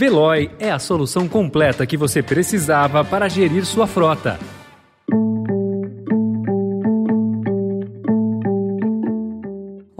Veloy é a solução completa que você precisava para gerir sua frota.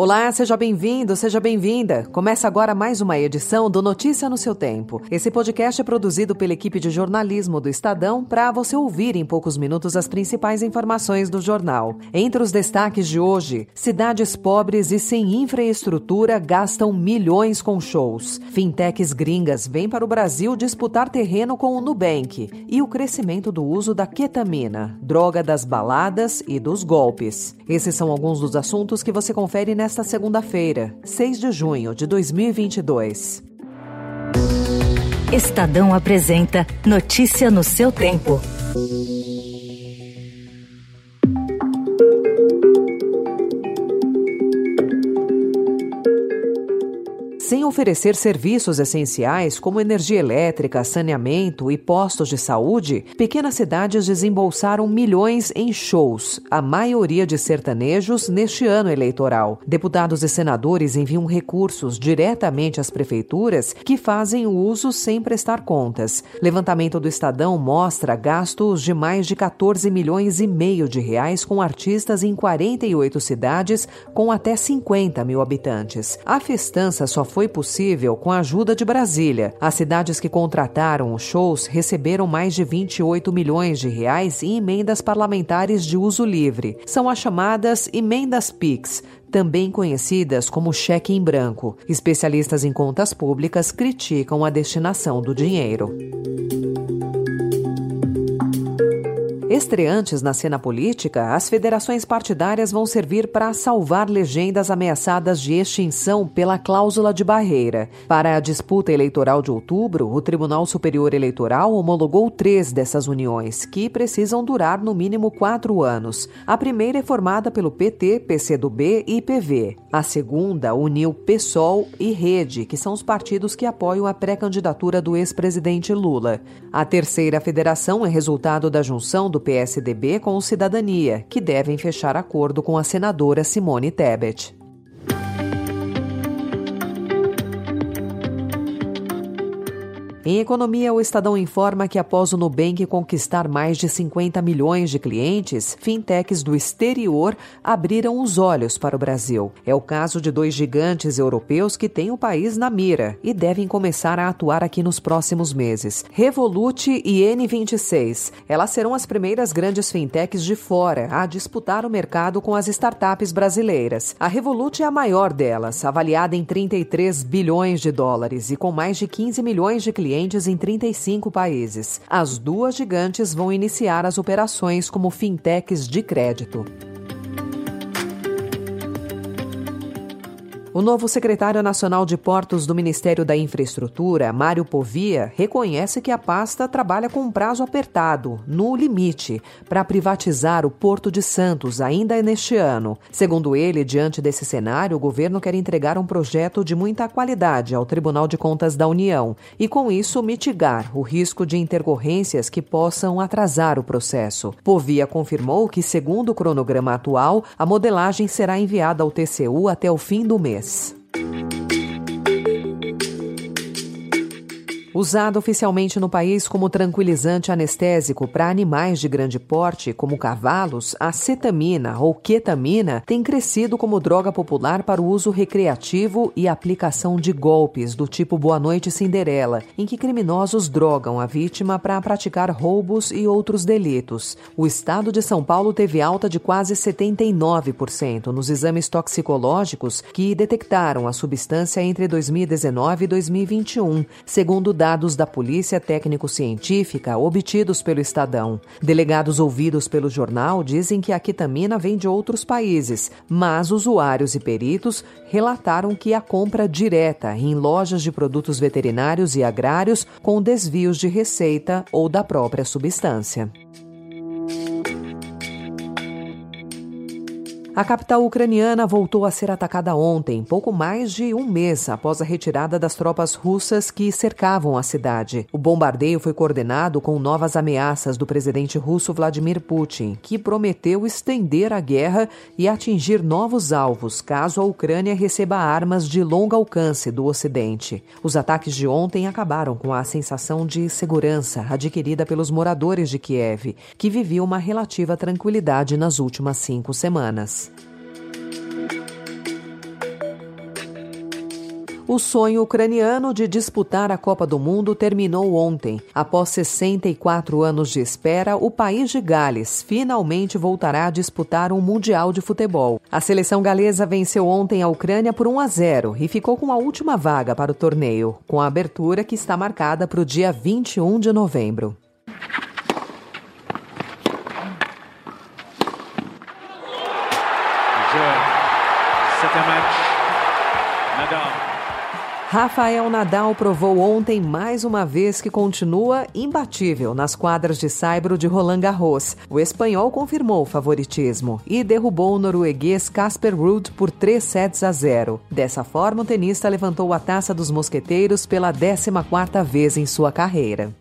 Olá, seja bem-vindo, seja bem-vinda. Começa agora mais uma edição do Notícia no seu Tempo. Esse podcast é produzido pela equipe de jornalismo do Estadão para você ouvir em poucos minutos as principais informações do jornal. Entre os destaques de hoje, cidades pobres e sem infraestrutura gastam milhões com shows. Fintechs gringas vêm para o Brasil disputar terreno com o Nubank e o crescimento do uso da ketamina, droga das baladas e dos golpes. Esses são alguns dos assuntos que você confere nesta nesta segunda-feira, 6 de junho de 2022. Estadão apresenta Notícia no seu tempo. Sem oferecer serviços essenciais como energia elétrica, saneamento e postos de saúde, pequenas cidades desembolsaram milhões em shows, a maioria de sertanejos neste ano eleitoral. Deputados e senadores enviam recursos diretamente às prefeituras que fazem o uso sem prestar contas. Levantamento do Estadão mostra gastos de mais de 14 milhões e meio de reais com artistas em 48 cidades com até 50 mil habitantes. A festança só foi foi possível com a ajuda de Brasília. As cidades que contrataram os shows receberam mais de 28 milhões de reais em emendas parlamentares de uso livre. São as chamadas emendas PIX, também conhecidas como cheque em branco. Especialistas em contas públicas criticam a destinação do dinheiro. Estreantes na cena política, as federações partidárias vão servir para salvar legendas ameaçadas de extinção pela cláusula de barreira. Para a disputa eleitoral de outubro, o Tribunal Superior Eleitoral homologou três dessas uniões, que precisam durar no mínimo quatro anos. A primeira é formada pelo PT, PCdoB e PV. A segunda uniu PSOL e Rede, que são os partidos que apoiam a pré-candidatura do ex-presidente Lula. A terceira federação é resultado da junção do PSDB com o Cidadania, que devem fechar acordo com a senadora Simone Tebet. Em economia, o Estadão informa que após o Nubank conquistar mais de 50 milhões de clientes, fintechs do exterior abriram os olhos para o Brasil. É o caso de dois gigantes europeus que têm o país na mira e devem começar a atuar aqui nos próximos meses. Revolut e N26. Elas serão as primeiras grandes fintechs de fora a disputar o mercado com as startups brasileiras. A Revolut é a maior delas, avaliada em 33 bilhões de dólares e com mais de 15 milhões de clientes clientes em 35 países. As duas gigantes vão iniciar as operações como fintechs de crédito. O novo secretário nacional de Portos do Ministério da Infraestrutura, Mário Povia, reconhece que a pasta trabalha com um prazo apertado, no limite, para privatizar o Porto de Santos ainda neste ano. Segundo ele, diante desse cenário, o governo quer entregar um projeto de muita qualidade ao Tribunal de Contas da União e, com isso, mitigar o risco de intercorrências que possam atrasar o processo. Povia confirmou que, segundo o cronograma atual, a modelagem será enviada ao TCU até o fim do mês. Yes. Usado oficialmente no país como tranquilizante anestésico para animais de grande porte, como cavalos, a cetamina ou ketamina tem crescido como droga popular para o uso recreativo e aplicação de golpes do tipo Boa Noite Cinderela, em que criminosos drogam a vítima para praticar roubos e outros delitos. O estado de São Paulo teve alta de quase 79% nos exames toxicológicos que detectaram a substância entre 2019 e 2021, segundo dados da Polícia Técnico-Científica obtidos pelo Estadão. Delegados ouvidos pelo jornal dizem que a ketamina vem de outros países, mas usuários e peritos relataram que a compra direta em lojas de produtos veterinários e agrários com desvios de receita ou da própria substância. A capital ucraniana voltou a ser atacada ontem, pouco mais de um mês após a retirada das tropas russas que cercavam a cidade. O bombardeio foi coordenado com novas ameaças do presidente russo Vladimir Putin, que prometeu estender a guerra e atingir novos alvos caso a Ucrânia receba armas de longo alcance do Ocidente. Os ataques de ontem acabaram com a sensação de segurança adquirida pelos moradores de Kiev, que viviam uma relativa tranquilidade nas últimas cinco semanas. O sonho ucraniano de disputar a Copa do Mundo terminou ontem. Após 64 anos de espera, o país de Gales finalmente voltará a disputar um Mundial de Futebol. A seleção galesa venceu ontem a Ucrânia por 1 a 0 e ficou com a última vaga para o torneio, com a abertura que está marcada para o dia 21 de novembro. Rafael Nadal provou ontem mais uma vez que continua imbatível nas quadras de saibro de Roland Garros. O espanhol confirmou o favoritismo e derrubou o norueguês Casper Ruud por 3 sets a 0. Dessa forma, o tenista levantou a taça dos mosqueteiros pela 14ª vez em sua carreira.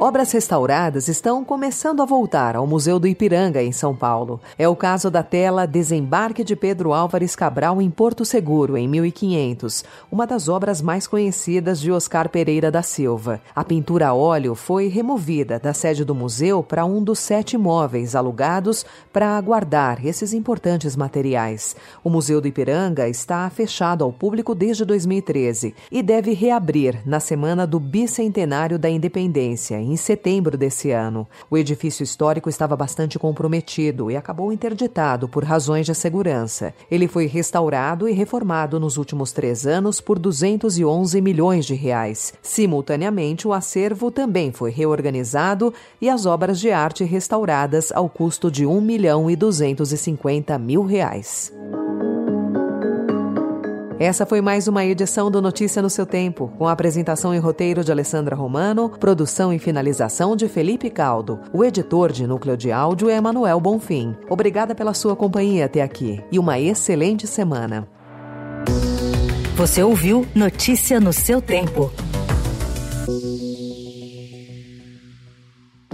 Obras restauradas estão começando a voltar ao Museu do Ipiranga, em São Paulo. É o caso da tela Desembarque de Pedro Álvares Cabral em Porto Seguro, em 1500, uma das obras mais conhecidas de Oscar Pereira da Silva. A pintura a óleo foi removida da sede do museu para um dos sete imóveis alugados para guardar esses importantes materiais. O Museu do Ipiranga está fechado ao público desde 2013 e deve reabrir na semana do bicentenário da independência em setembro desse ano. O edifício histórico estava bastante comprometido e acabou interditado por razões de segurança. Ele foi restaurado e reformado nos últimos três anos por 211 milhões de reais. Simultaneamente, o acervo também foi reorganizado e as obras de arte restauradas ao custo de 1 milhão e 250 mil reais. Essa foi mais uma edição do Notícia no seu Tempo, com a apresentação e roteiro de Alessandra Romano, produção e finalização de Felipe Caldo. O editor de núcleo de áudio é Manuel Bonfim. Obrigada pela sua companhia até aqui e uma excelente semana. Você ouviu Notícia no seu tempo.